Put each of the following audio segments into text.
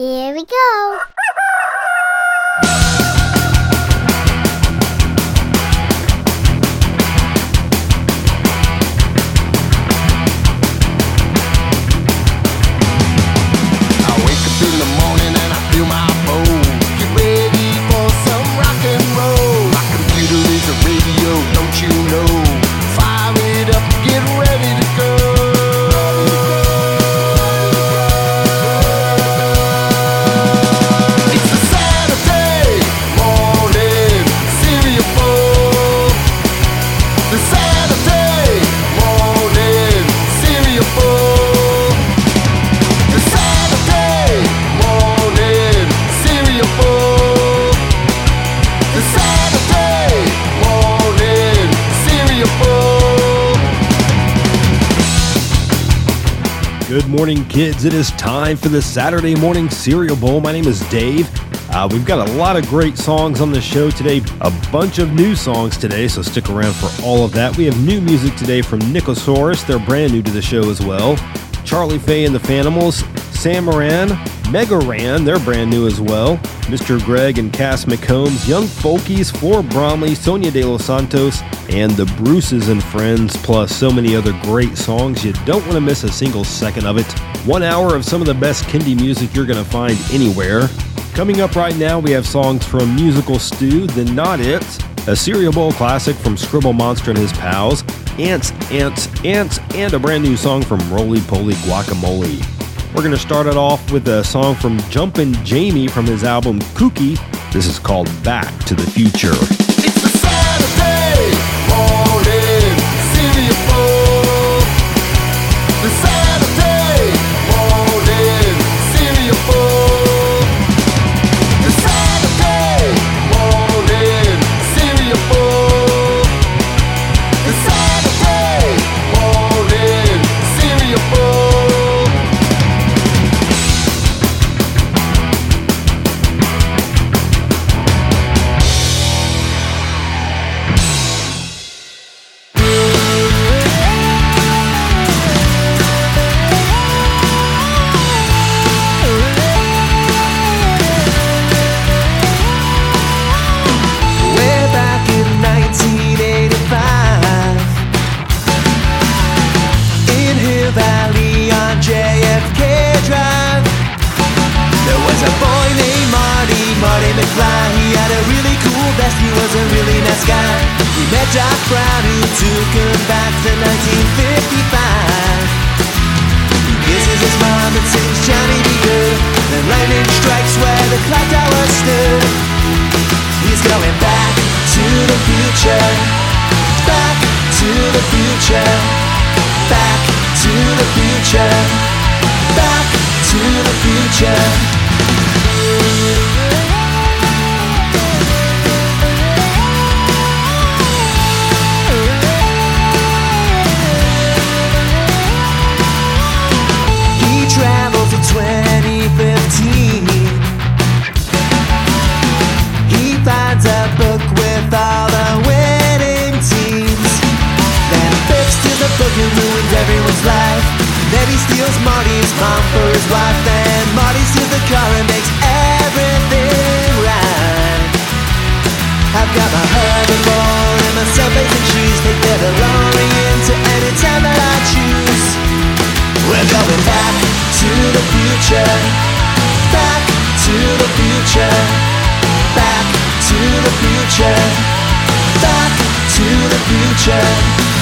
Here we go. Morning, kids. It is time for the Saturday morning cereal bowl. My name is Dave. Uh, we've got a lot of great songs on the show today, a bunch of new songs today, so stick around for all of that. We have new music today from Nicosaurus. They're brand new to the show as well. Charlie Faye and the Fanimals, Sam Moran, Mega Ran, they're brand new as well. Mr. Greg and Cass McCombs, Young Folkies, Flor Bromley, Sonia de los Santos, and the Bruces and Friends, plus so many other great songs. You don't want to miss a single second of it. One hour of some of the best Kindie music you're going to find anywhere. Coming up right now, we have songs from Musical Stew, The Not It, a Cereal Bowl classic from Scribble Monster and his pals, Ants, Ants, Ants, and a brand new song from Rolie Polie Guacamole. We're going to start it off with a song from Jumpin' Jamie from his album Kookie. This is called Back to the Future. The future. Back to the future. Back to the future.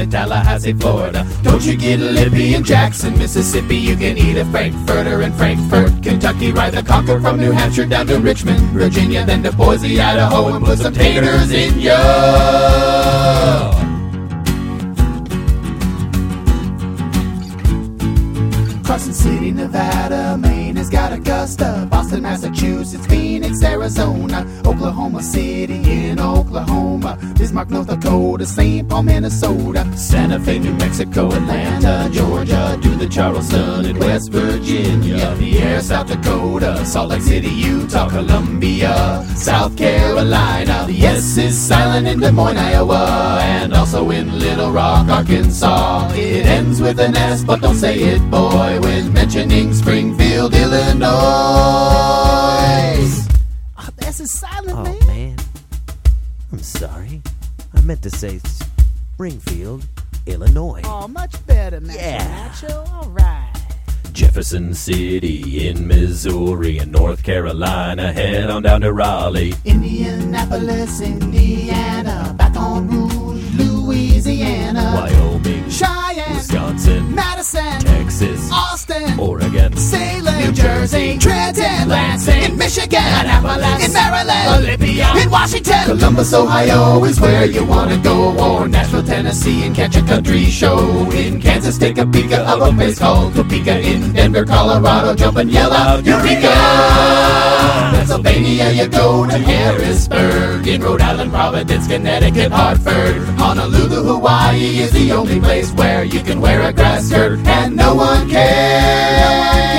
California, Tallahassee, Florida. Don't you get lippy in Jackson, Mississippi? You can eat a Frankfurter in Frankfurt, Kentucky. Ride the Concord from New Hampshire down to Richmond, Virginia, then to Boise, Idaho, and put some taters in ya. Carson City, Nevada, Maine has got Augusta, Boston, Massachusetts, Phoenix, Arizona, Oklahoma City in Oklahoma, Bismarck, North Dakota, St. Paul, Minnesota, Santa Fe, New Mexico, Atlanta, Georgia, do the Charleston in West Virginia, Pierre, South Dakota, Salt Lake City, Utah, Columbia, South Carolina. The S is silent in Des Moines, Iowa, and also in Little Rock, Arkansas. It ends with an S, but don't say it, boy, when mentioning Springfield, Illinois. Oh, this is silent, Oh man. man, I'm sorry. I meant to say Springfield, Illinois. Oh, much better, Macho Yeah. Nacho. All right. Jefferson City in Missouri and North Carolina. Head on down to Raleigh. Indianapolis, Indiana. Baton Rouge, Louisiana. Wyoming, Cheyenne, Wisconsin, Madison, Texas, Austin, Oregon, Salem, New Jersey, Trenton, Lansing, in Michigan, Annapolis, in Maryland, Olympia, in Washington, Columbus, Ohio is where you wanna go, or Nashville, Tennessee, and catch a country show. In Kansas, take a peek of a place called Topeka. In Denver, Colorado, jump and yell out Eureka! Pennsylvania, you go to Harrisburg. In Rhode Island, Providence, Connecticut, Hartford, Honolulu, Hawaii is the only place where can wear a grass skirt and no one cares.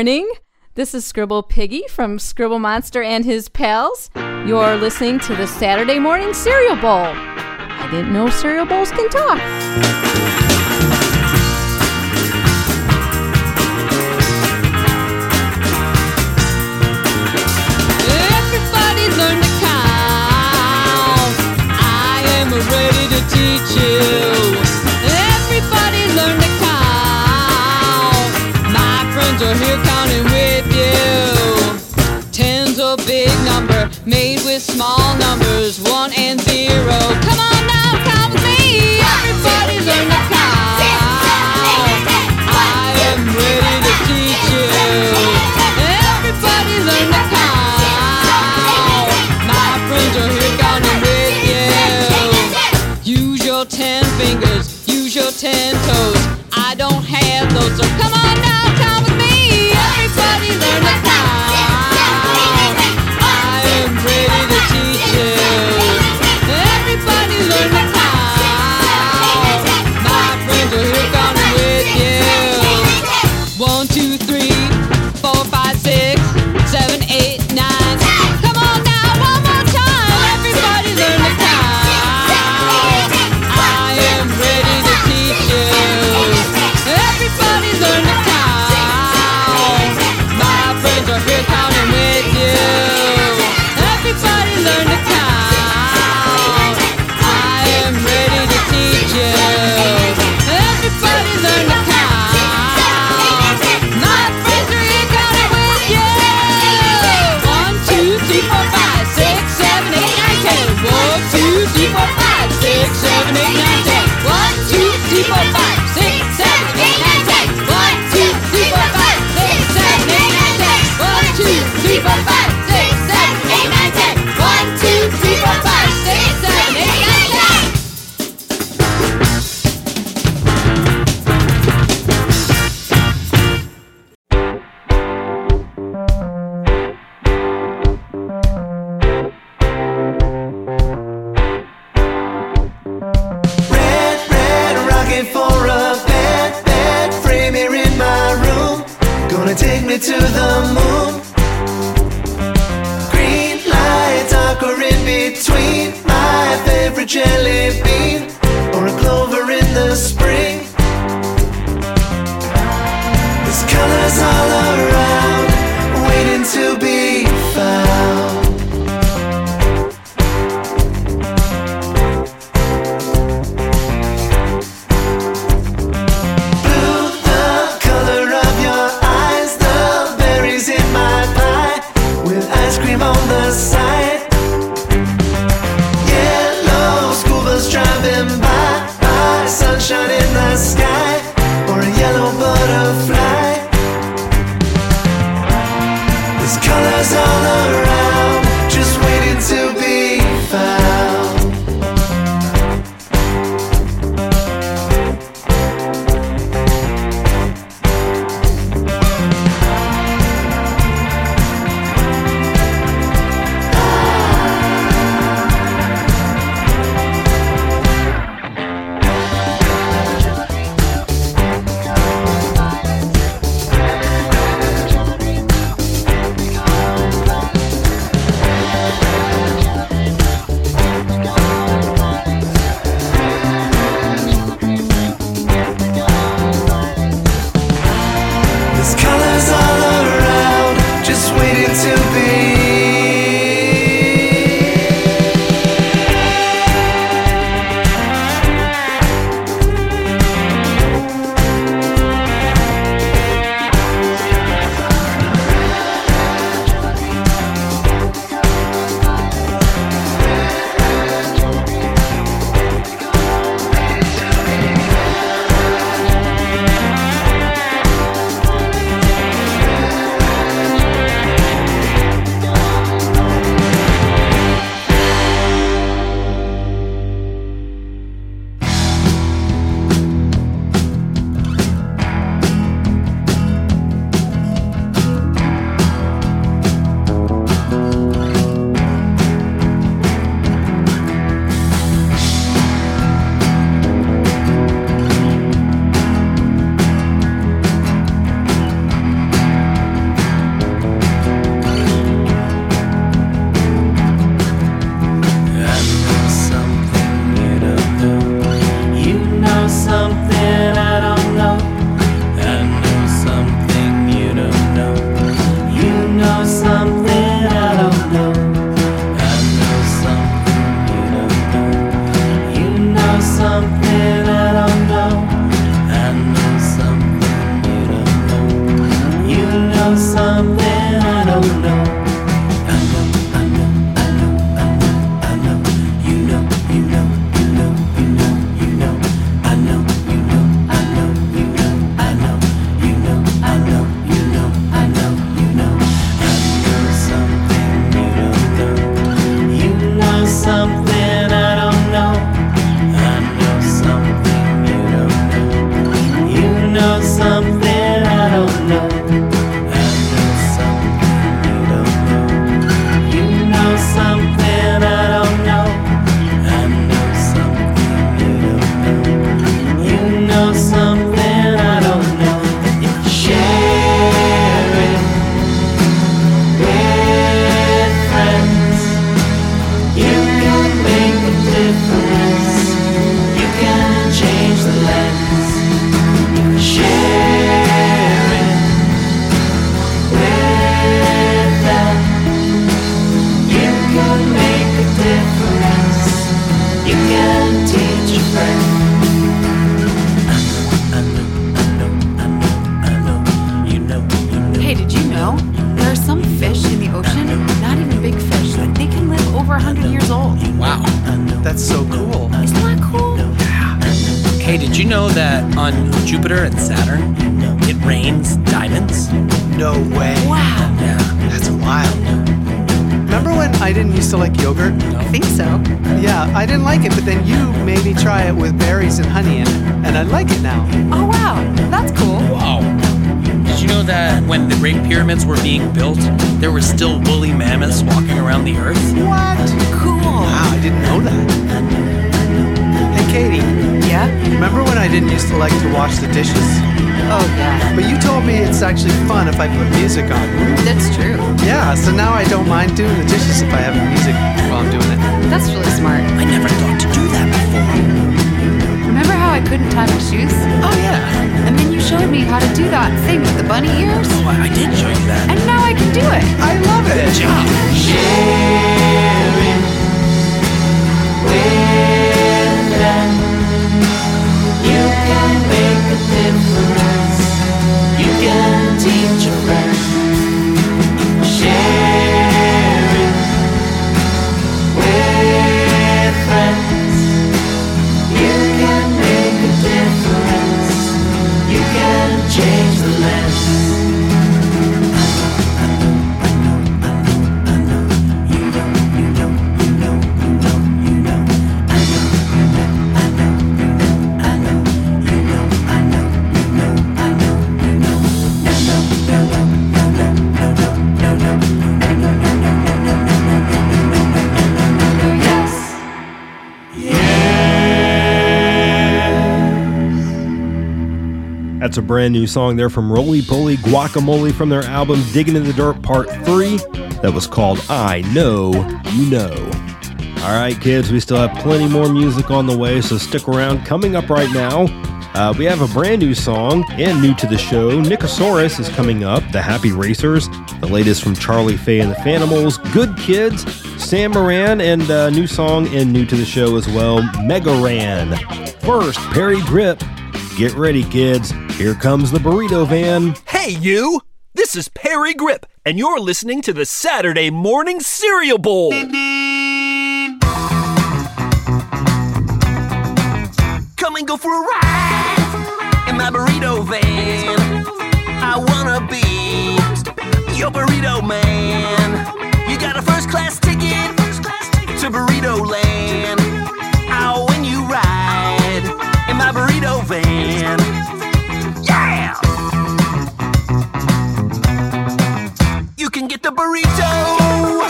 Morning. This is Scribble Piggy from Scribble Monster and his pals. You're listening to the Saturday Morning Cereal Bowl. I didn't know cereal bowls can talk. Everybody learn to count. I am ready to made with small numbers one and zero. Come on now, come with me. Everybody learn to count. I am ready to teach you. Everybody learn to count. My friends are here counting with you. Use your ten fingers, use your ten toes. I don't have those, so come on now. Didn't like it, but then you made me try it with berries and honey in it, and I like it now. Oh, wow. That's cool. Wow. Did you know that when the Great Pyramids were being built, there were still woolly mammoths walking around the Earth? What? Cool. Wow, I didn't know that. Hey, Katie, Yeah? remember when I didn't used to like to wash the dishes? Oh, yeah. But you told me it's actually fun if I put music on. That's true. Yeah, so now I don't mind doing the dishes if I have music while I'm doing it. That's really smart. I never thought to do that before. Remember how I couldn't tie my shoes? Oh, yeah. And then you showed me how to do that thing with the bunny ears? Oh, I I did show you that. And now I can do it. I love it can teach. That's a brand new song there from Rolie Polie Guacamole from their album Digging in the Dirt Part 3 that was called I Know You Know. All right, kids, we still have plenty more music on the way, so stick around. Coming up right now, uh, we have a brand new song and new to the show. Nicosaurus is coming up, The Happy Racers, the latest from Charlie Faye and the Fanimals, Good Kids, Sam Moran, and a new song and new to the show as well, Mega Ran. First, Parry Gripp. Get ready, kids. Here comes the burrito van. Hey, you! This is Parry Gripp, and you're listening to the Saturday Morning Cereal Bowl. Come and go for a ride in my burrito van. I wanna be your burrito man. Burrito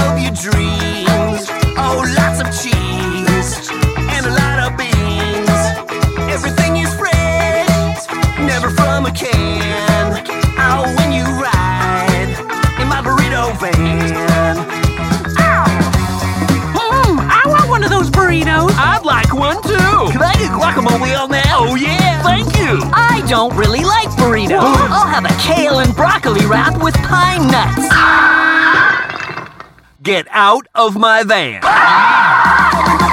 of your dreams. Oh, lots of cheese and a lot of beans. Everything is fresh, never from a can. Oh, when you ride in my burrito van. Mmm, I want one of those burritos. I'd like one too. Can I get guacamole on that? Oh, yeah. Thank you. I don't really like burritos. I'll have a kale and broccoli wrap with pine nuts. Get out of my van. Ah!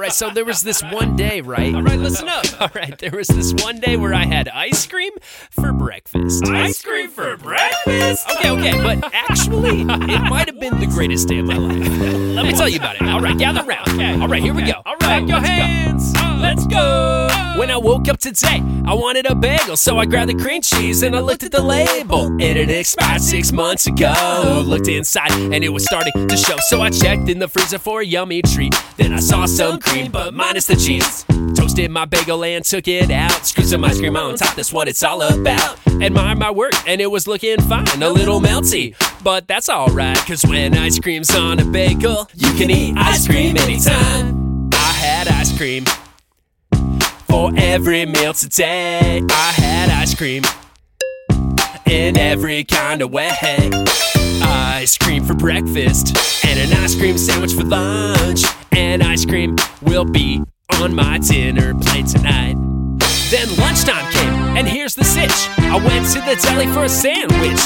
Right, so there was this one day, right? All right, listen up. All right, there was this one day where I had ice cream for breakfast. Ice cream for breakfast? Okay, okay, but actually, it might have been the greatest day of my life. Let me tell you about it. All right, gather round. All right, here we go. All right, your hands. Let's go. When I woke up today, I wanted a bagel, so I grabbed the cream cheese and I looked at the label. It had expired six months ago. Looked inside and it was starting to show, so I checked in the freezer for a yummy treat. Then I saw some cream, but minus the cheese. Toasted my bagel and took it out. Screwed some ice cream on top, that's what it's all about. Admire my work, and it was looking fine. A little melty, but that's alright. Cause when ice cream's on a bagel, you can eat ice cream anytime. I had ice cream for every meal today. I had ice cream in every kind of way. Ice cream for breakfast and an ice cream sandwich for lunch. And ice cream will be on my dinner plate tonight. Then lunchtime came, and here's the sitch. I went to the deli for a sandwich.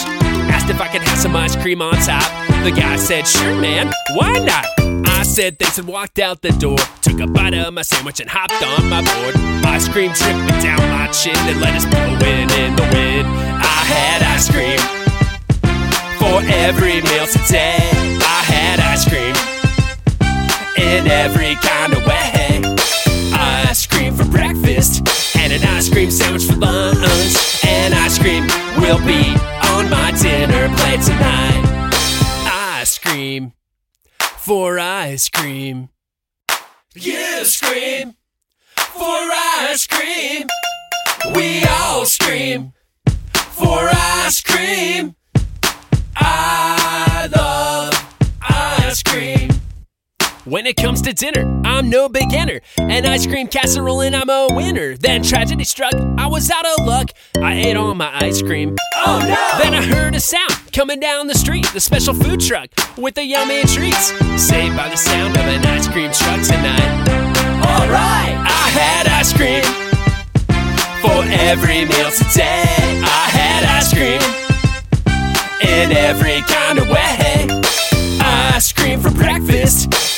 Asked if I could have some ice cream on top. The guy said, Sure, man, why not? I said thanks and walked out the door. Took a bite of my sandwich and hopped on my board. Ice cream dripping down my chin and lettuce blowing in the wind. I had ice cream for every meal today. I had ice cream in every kind an ice cream sandwich for lunch. And ice cream will be on my dinner plate tonight. Ice cream for ice cream. You scream for ice cream. We all scream for ice cream. I love ice cream. When it comes to dinner, I'm no beginner. An ice cream casserole and I'm a winner. Then tragedy struck, I was out of luck. I ate all my ice cream. Oh no! Then I heard a sound coming down the street. The special food truck with the yummy treats. Saved by the sound of an ice cream truck tonight. Alright! I had ice cream for every meal today. I had ice cream in every kind of way. Ice cream for breakfast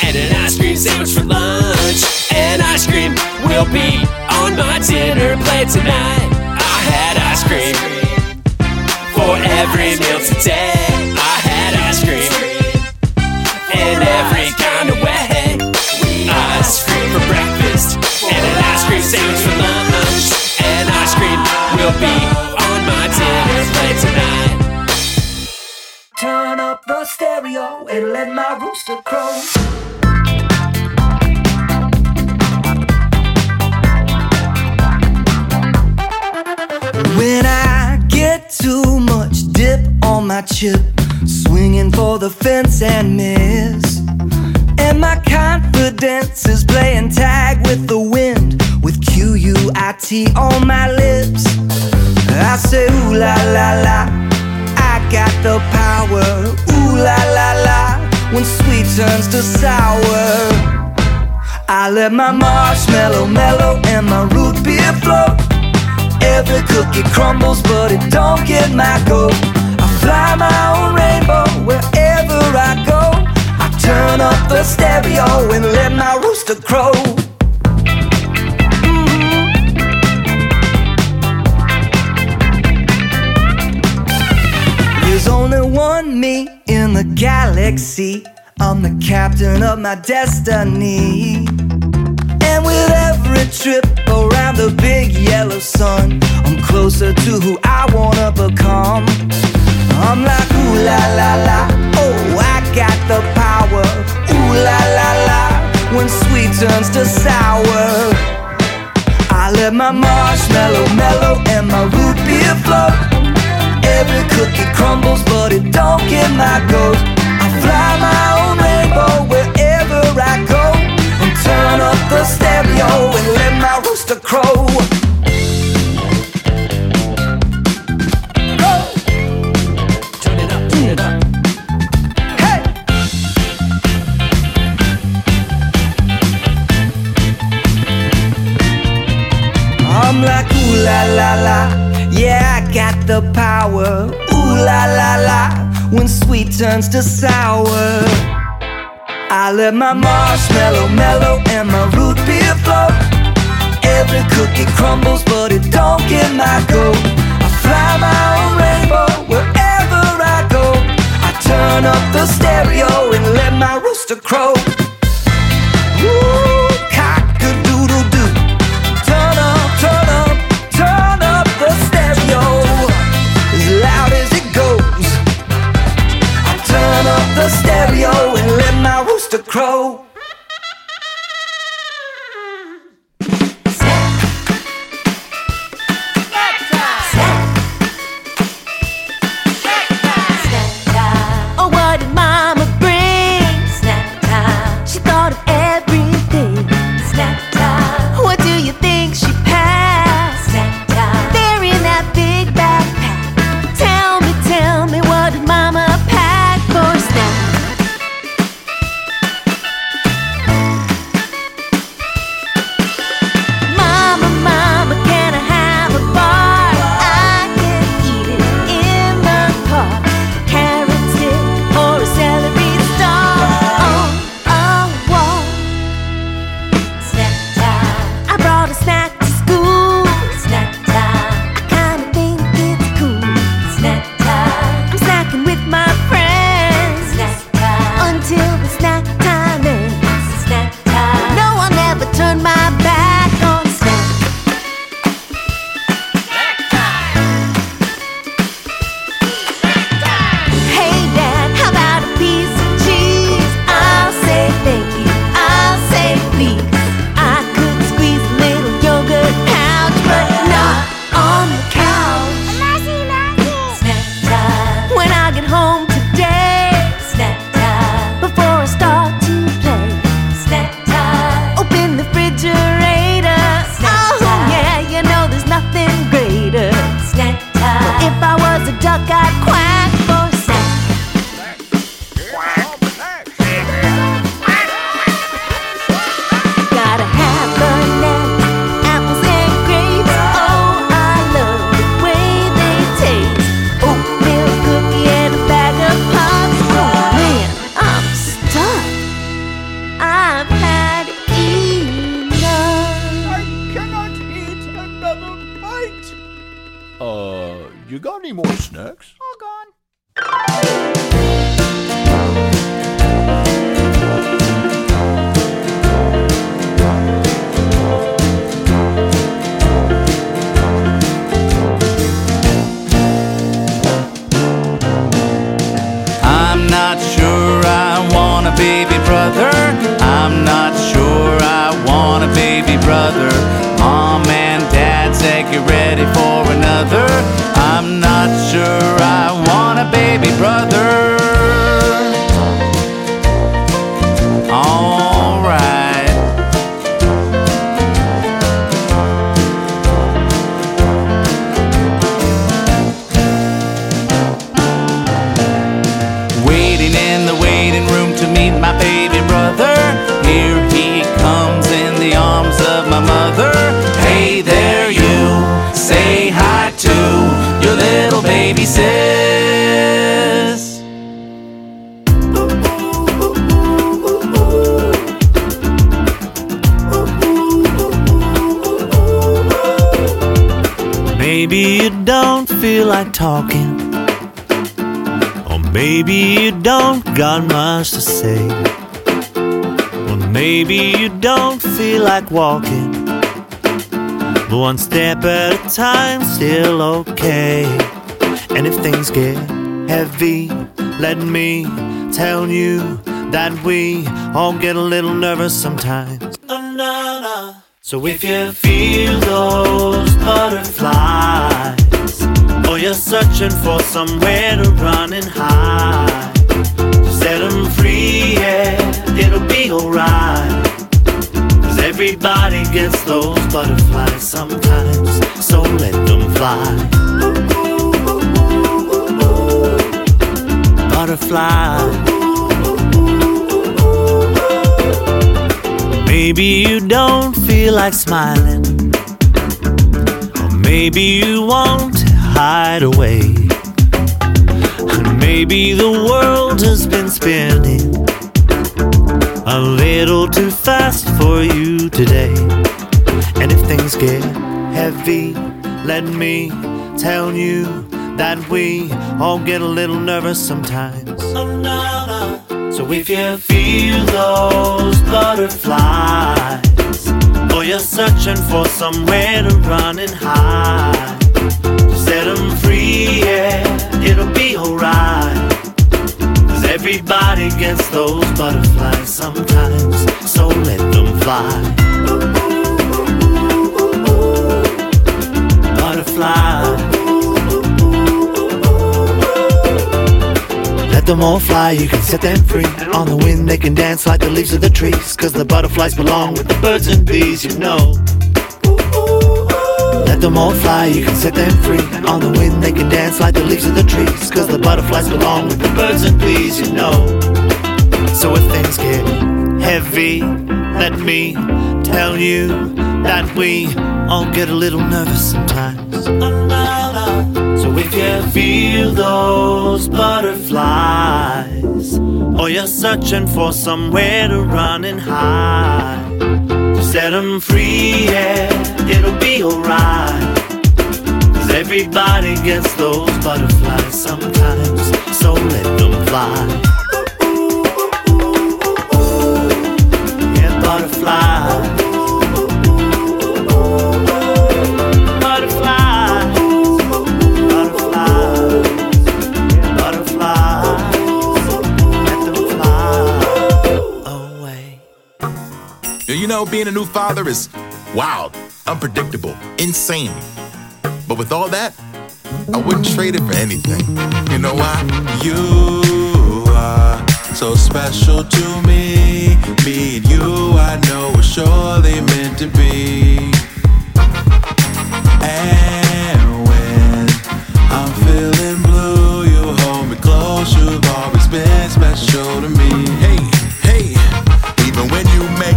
and an ice cream sandwich for lunch. And ice cream will be on my dinner plate tonight. I had ice cream for every meal today. I had ice cream in every kind of way. Ice cream for breakfast and an ice cream sandwich for lunch. And ice cream will be on my dinner plate tonight. Turn up the stereo and let my rooster crow. When I get too much dip on my chip, swinging for the fence and miss. And my confidence is playing tag with the wind, with Q U I T on my lips. I say, ooh la la la. I got the power, ooh la la la. When sweet turns to sour, I let my marshmallow mellow and my root beer flow. Every cookie crumbles, but it don't get my goat. I fly my own rainbow wherever I go. I turn up the stereo and let my rooster crow. Mm-hmm. There's only one me in the galaxy. I'm the captain of my destiny. And with every trip around the big yellow sun, I'm closer to who I wanna become. I'm like, ooh la la la, oh, I got the power. Ooh la la la, when sweet turns to sour. I let my marshmallow mellow and my root beer flow. Every cookie crumbles, but it don't get my goat. I fly my own rainbow turn up the stereo and let my rooster crow. Turn it up, turn it up. Hey! I'm like, ooh la la la. Yeah, I got the power. Ooh la la la. When sweet turns to sour. I let my marshmallow mellow and my root beer flow. Every cookie crumbles, but it don't get my goat. I fly my own rainbow wherever I go. I turn up the stereo and let my rooster crow. Rooster crow. You got any more snacks? All gone. I'm not sure I want a baby brother. I'm not sure I want a baby brother. Baby brother. Don't feel like talking. Or maybe you don't got much to say. Or maybe you don't feel like walking. But one step at a time, still okay. And if things get heavy, let me tell you that we all get a little nervous sometimes. Oh, so if you feel those searching for somewhere to run and hide, set them free, yeah, it'll be alright. Cause everybody gets those butterflies sometimes, so let them fly. Butterfly. Maybe you don't feel like smiling. Or maybe you want to hide away. And maybe the world has been spinning a little too fast for you today. And if things get heavy, let me tell you that we all get a little nervous sometimes. So if you feel those butterflies, or you're searching for somewhere to run and hide, yeah, it'll be alright. Cause everybody gets those butterflies sometimes, so let them fly. Butterfly. Let them all fly, you can set them free. On the wind, they can dance like the leaves of the trees. Cause the butterflies belong with the birds and bees, you know. Let them all fly, you can set them free. On the wind, they can dance like the leaves of the trees. Cause the butterflies belong with the birds and bees, you know. So if things get heavy, let me tell you that we all get a little nervous sometimes. So if you feel those butterflies, or you're searching for somewhere to run and hide, set them free, yeah, it'll be alright. Cause everybody gets those butterflies sometimes, so let them fly. Yeah, butterfly. Butterfly. You know, being a new father is wild, unpredictable, insane. But with all that, I wouldn't trade it for anything. You know why? You are so special to me. Me and you, I know, were surely meant to be. And when I'm feeling blue, you hold me close. You've always been special to me.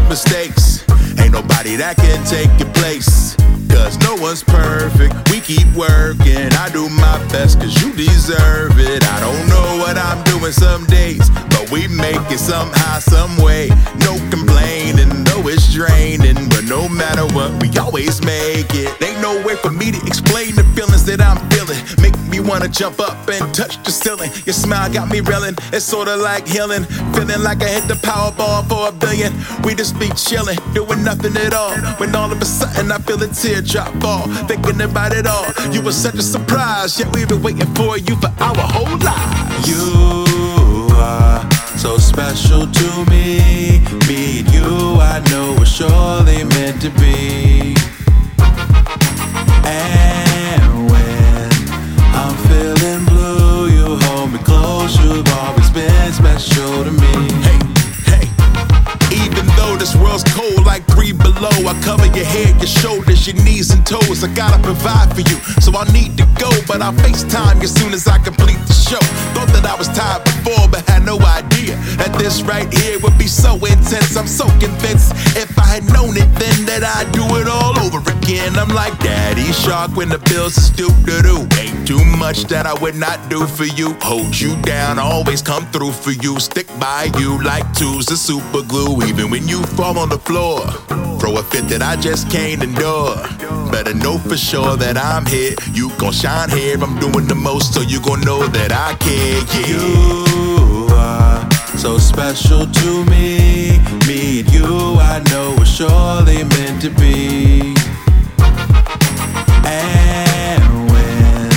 Mistakes, ain't nobody that can take your place. Cause no one's perfect, we keep working. I do my best cause you deserve it. I don't know what I'm doing some days, but we make it somehow, some way. No complaining, though it's draining. But no matter what, we always make it. Ain't no way for me to explain the feelings that I'm wanna jump up and touch the ceiling. Your smile got me reeling, it's sorta like healing. Feeling like I hit the Powerball for a billion. We just be chillin', doing nothing at all. When all of a sudden I feel a teardrop fall, thinking about it all. You were such a surprise, yet we've been waiting for you for our whole lives. You are so special to me. Me and you, I know, were surely meant to be. Your knees and toes. I gotta provide for you, so I need to go. But I'll FaceTime you as soon as I complete the show. Thought that I was tired before, but had no idea that this right here would be so intense. I'm so convinced if I had known it then that I'd do it all over again. I'm like Daddy Shark when the bills are stupid. Ain't too much that I would not do for you. Hold you down, always come through for you. Stick by you like two's the super glue. Even when you fall on the floor, throw a fit that I just can't endure. Better know for sure that I'm here. You gon' shine here. I'm doing the most, so you gon' know that I care. Yeah. You are so special to me. Me and you, I know we're surely meant to be. And when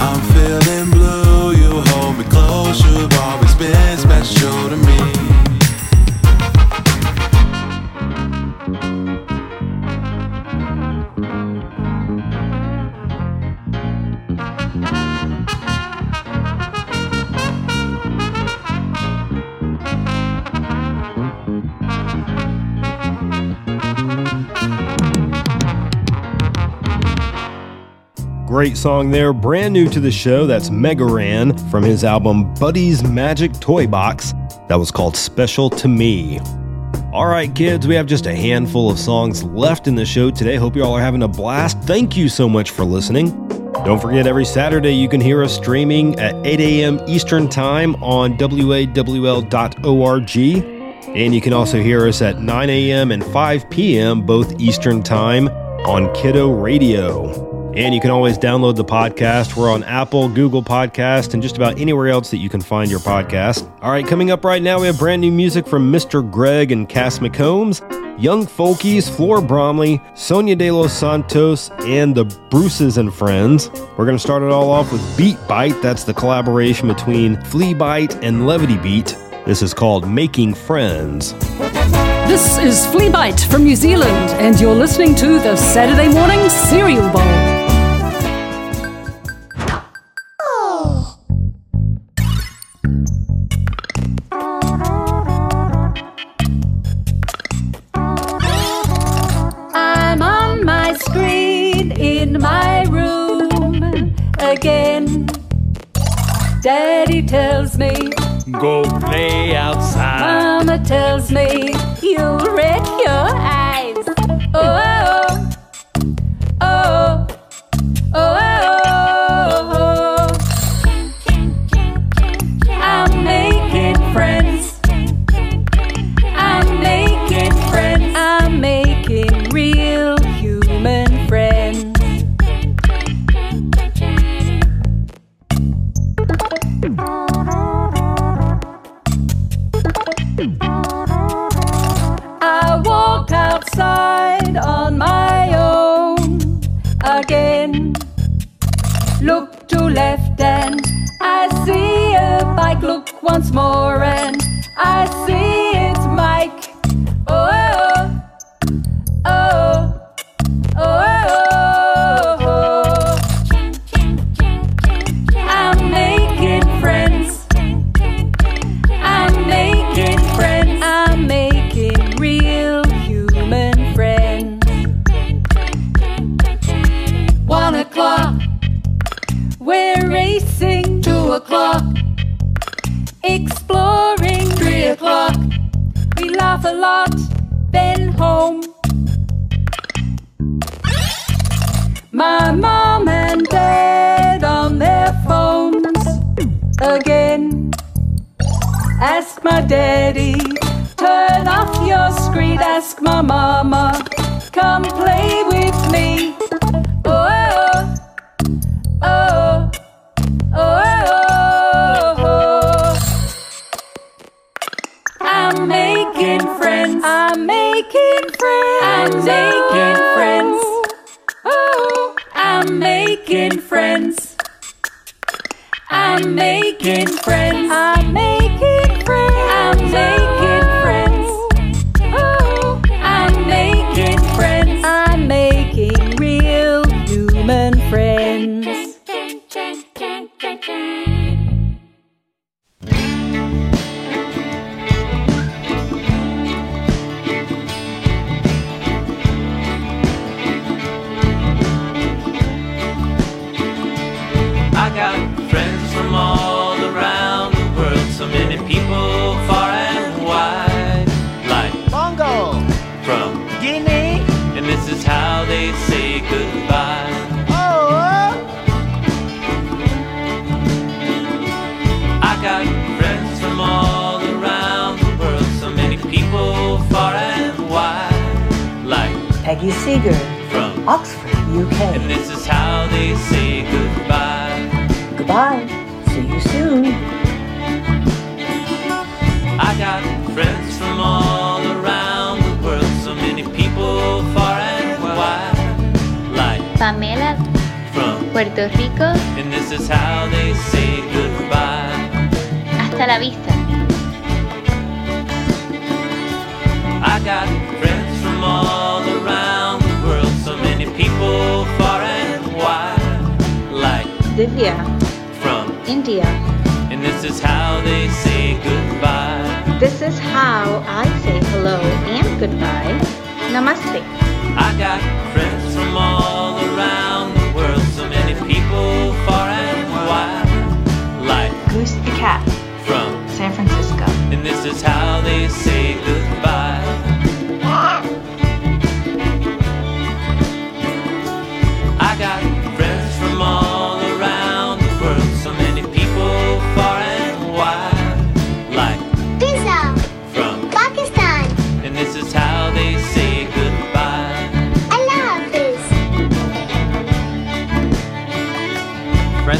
I'm feeling blue, you hold me close. You've always been special to me. Great song there, brand new to the show. That's Mega Ran from his album Buddy's Magic Toy Box. That was called Special to Me. All right, kids, we have just a handful of songs left in the show today. Hope you all are having a blast. Thank you so much for listening. Don't forget, every Saturday you can hear us streaming at 8 a.m. Eastern Time on wawl.org. And you can also hear us at 9 a.m. and 5 p.m., both Eastern Time, on Kiddo Radio. And you can always download the podcast. We're on Apple, Google Podcast, and just about anywhere else that you can find your podcast. All right, coming up right now, we have brand new music from Mr. Greg and Cass McCombs, Young Folkies, Flor Bromley, Sonia de los Santos, and the Bruces and Friends. We're going to start it all off with Beat Bite. That's the collaboration between fleaBITE and Levity Beat. This is called Making Friends. This is fleaBITE from New Zealand, and you're listening to the Saturday Morning Cereal Bowl. Tells me, you'll Like Seeger, from Oxford, UK. And this is how they say goodbye. Goodbye. See you soon. I got friends from all around the world, so many people far and wide. Like Pamela, from, Puerto Rico, and this is how they say goodbye. hasta la vista. I got friends from all From, India. and this is how they say goodbye. This is how I say hello and goodbye. Namaste. I got friends from all around the world, so many people far and wide. Like Goose the cat, from, San Francisco. and this is how they say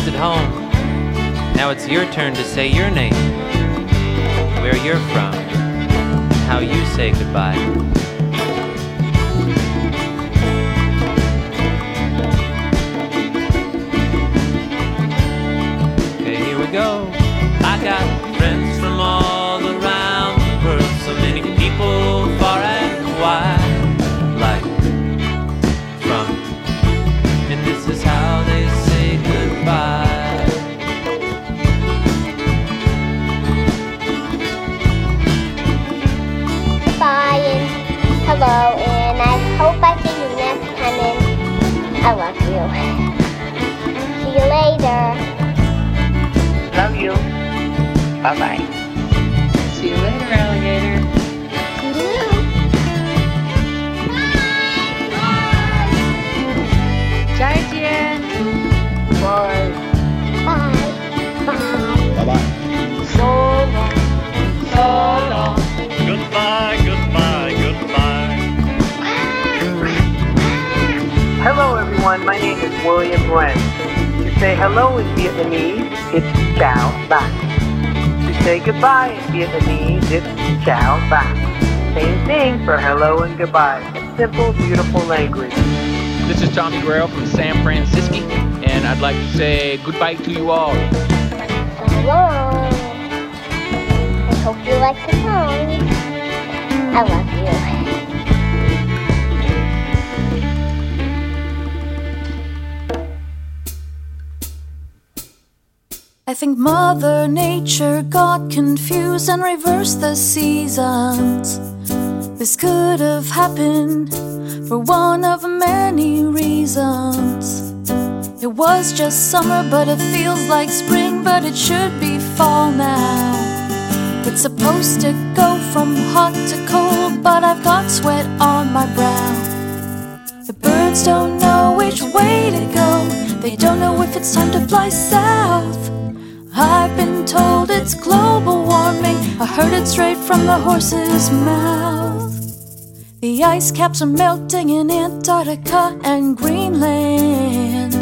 at home, now it's your turn to say your name, where you're from, how you say goodbye. Bye bye. See you later, alligator. Bye, Jen. Bye. Bye. Bye. Bye bye. So long. So long. Goodbye, goodbye, goodbye. Hello, everyone. My name is William Brent. To say hello in Vietnamese, it's ciao bye. To say goodbye in Vietnamese, it's ciao bye. Same thing for hello and goodbye. A simple, beautiful language. This is Tommy Guerrero from San Francisco, and I'd like to say goodbye to you all. So long. I hope you like the song. I love you. Think Mother Nature got confused and reversed the seasons. This could have happened for one of many reasons. It was just summer, but it feels like spring, but it should be fall now. It's supposed to go from hot to cold, but I've got sweat on my brow. The birds don't know which way to go, they don't know if it's time to fly south. I've been told it's global warming. I heard it straight from the horse's mouth. The ice caps are melting in Antarctica and Greenland,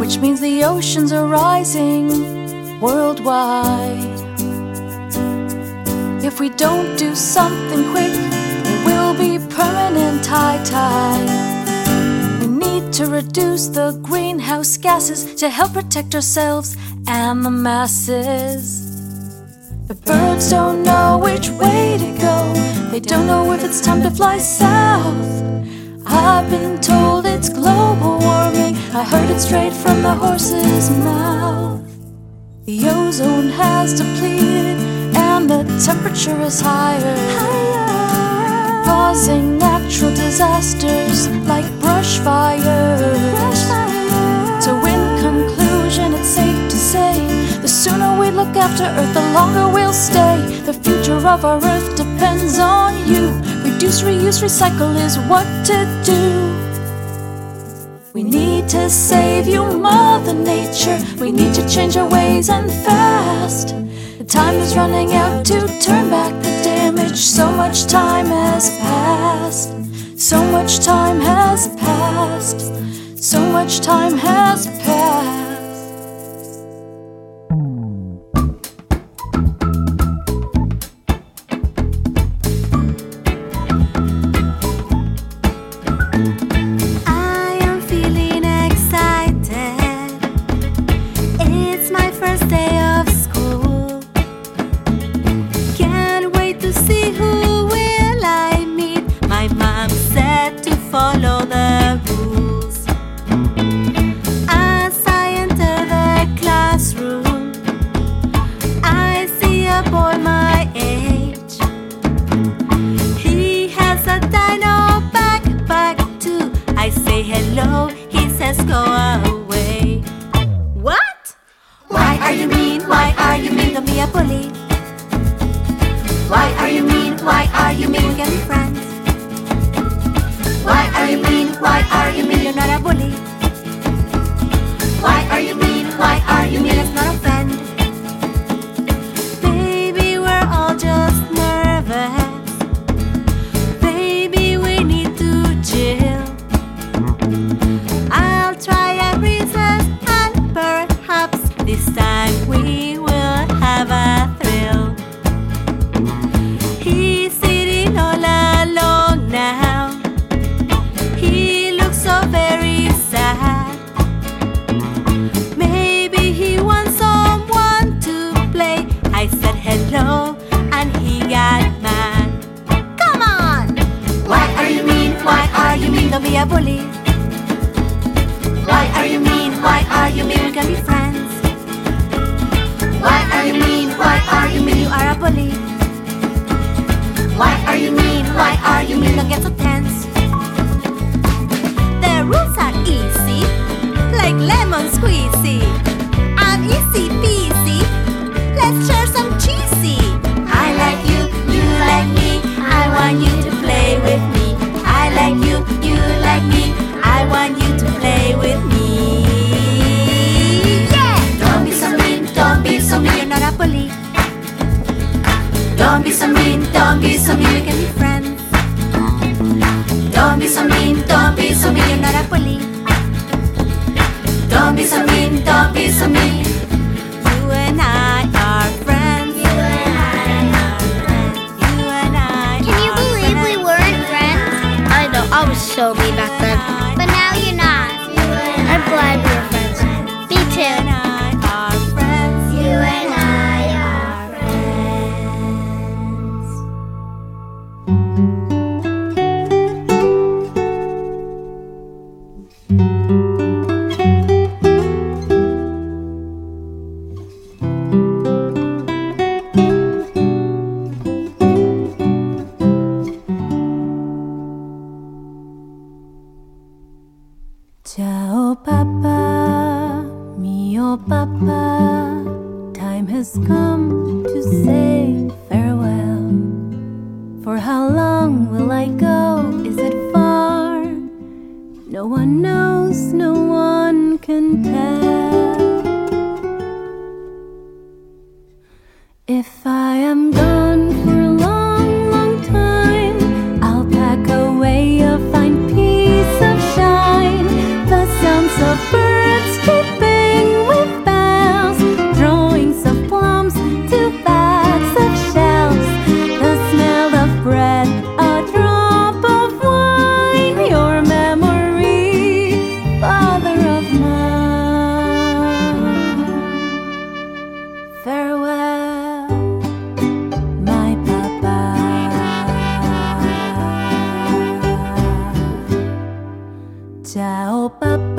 which means the oceans are rising worldwide. If we don't do something quick, there will be permanent high tide. Need to reduce the greenhouse gases to help protect ourselves and the masses. The birds don't know which way to go, they don't know if it's time to fly south. I've been told it's global warming, I heard it straight from the horse's mouth. The ozone has depleted and the temperature is higher, causing natural disasters like brush fires. So, in conclusion, it's safe to say the sooner we look after Earth, the longer we'll stay. The future of our Earth depends on you. Reduce, reuse, recycle is what to do. We need to save you, Mother Nature. We need to change our ways and fast. The time is running out to turn back the so much time has passed. So much time has passed. So much time has passed. Don't be so mean, don't be so mean, we can be friends. Don't be so mean, don't be so mean, you're not a bully. Don't be so mean, don't be so mean. You and I are friends. You and I are friends. You and I. Can you believe we weren't friends? I know I was so mean back then. 小宝。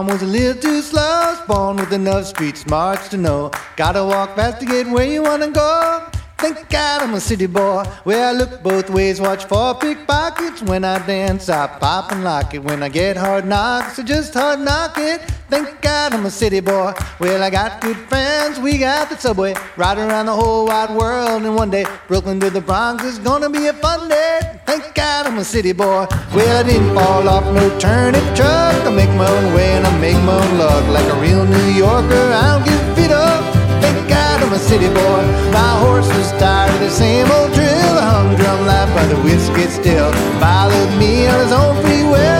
mom was a little too slow. Born with enough street smarts to know. Gotta walk fast to get where you wanna go. Thank God I'm a city boy. Where I look both ways, watch for pickpockets. When I dance, I pop and lock it. When I get hard knocks, I just hard knock it. Thank God I'm a city boy. Well, I got good friends. We got the subway Ride around the whole wide world. And one day, Brooklyn to the Bronx is gonna be a fun day. Thank God I'm a city boy. Well, I didn't fall off no turnip truck. I make my own way and I make my own luck. Like a real New Yorker, I don't give feet up. Thank God I'm a city boy. My horse is tired of the same old drill. A humdrum life by the whiskey still. Followed me on his own free will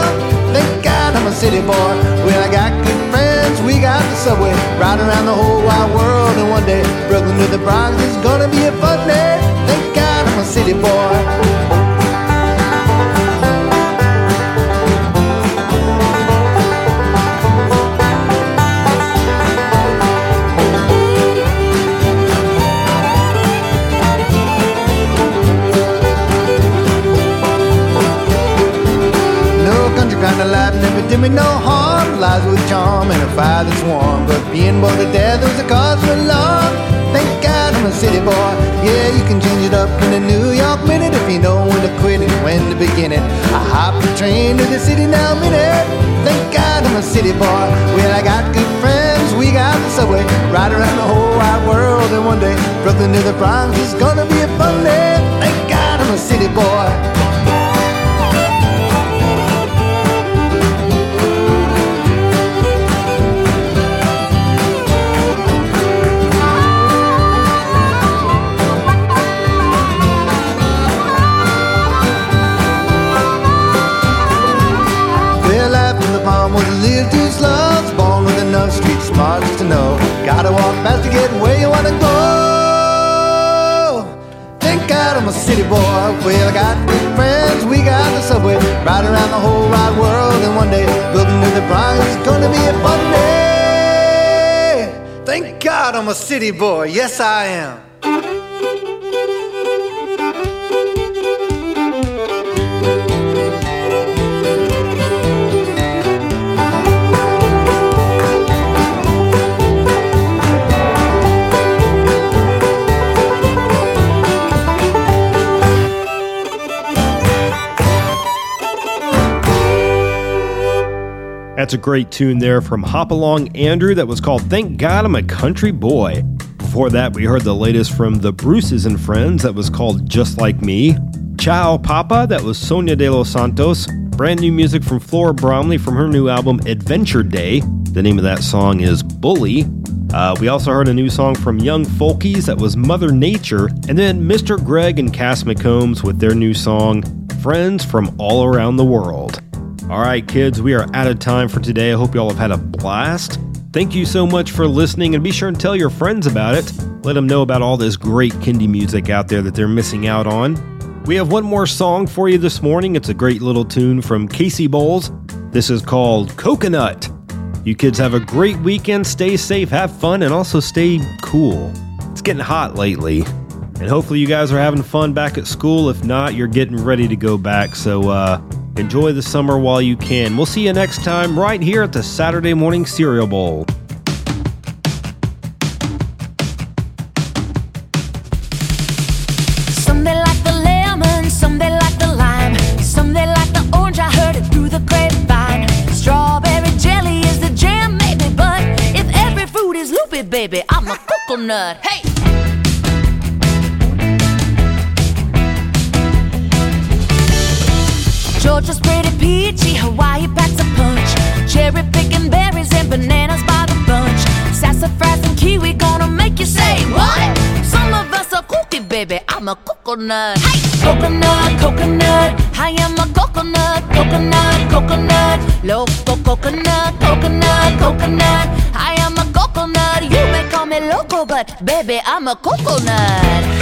a city boy. When I got good friends, we got the subway. Ride around the whole wide world, and one day Brooklyn to the Bronx is gonna be Boy. Yes, I am. That's a great tune there from Hopalong Andrew that was called Thank God I'm a Country Boy. Before that, we heard the latest from the Bruces and Friends that was called Just Like Me. Ciao Papa, that was Sonia de los Santos. Brand new music from Flora Bromley from her new album Adventure Day. The name of that song is Bully. Uh, we also heard a new song from Young Folkies that was Mother Nature, and then Mr. Greg and Cass McCombs with their new song Friends from All Around the World. All right, kids, we are out of time for today. I hope you all have had a blast. Thank you so much for listening, and be sure and tell your friends about it. Let them know about all this great Kindie music out there that they're missing out on. We have one more song for you this morning. It's a great little tune from Kaci Bolls. This is called Coconut. You kids have a great weekend. Stay safe, have fun, and also stay cool. It's getting hot lately. And hopefully, you guys are having fun back at school. If not, you're getting ready to go back. So, uh, enjoy the summer while you can. We'll see you next time right here at the Saturday Morning Cereal Bowl. Some they like the lemon, some they like the lime, some they like the orange. I heard it through the grapevine. Strawberry jelly is the jam, maybe, but if every fruit is loopy, baby, I'm a coconut. Hey! Georgia's pretty peachy, Hawaii packs a punch. Cherry picking berries and bananas by the bunch. Sassafras and kiwi gonna make you say what? Some of us are cookie, baby. I'm a coconut. Hey, coconut, coconut. I am a coconut, coconut, coconut. Loco coconut, coconut, coconut. I am a coconut. You may call me loco, but baby, I'm a coconut.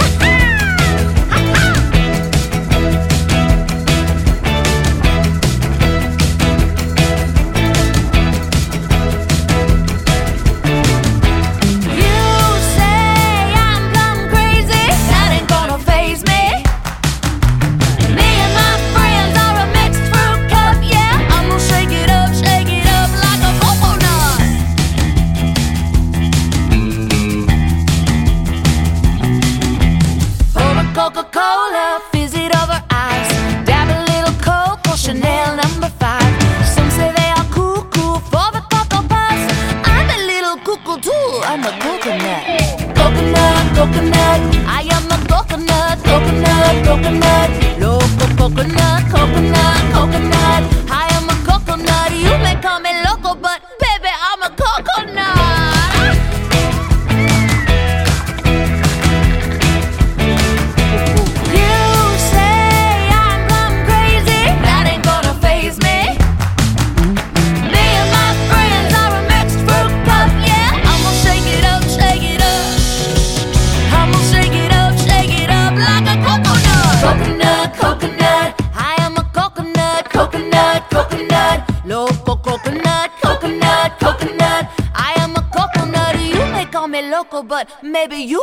Maybe you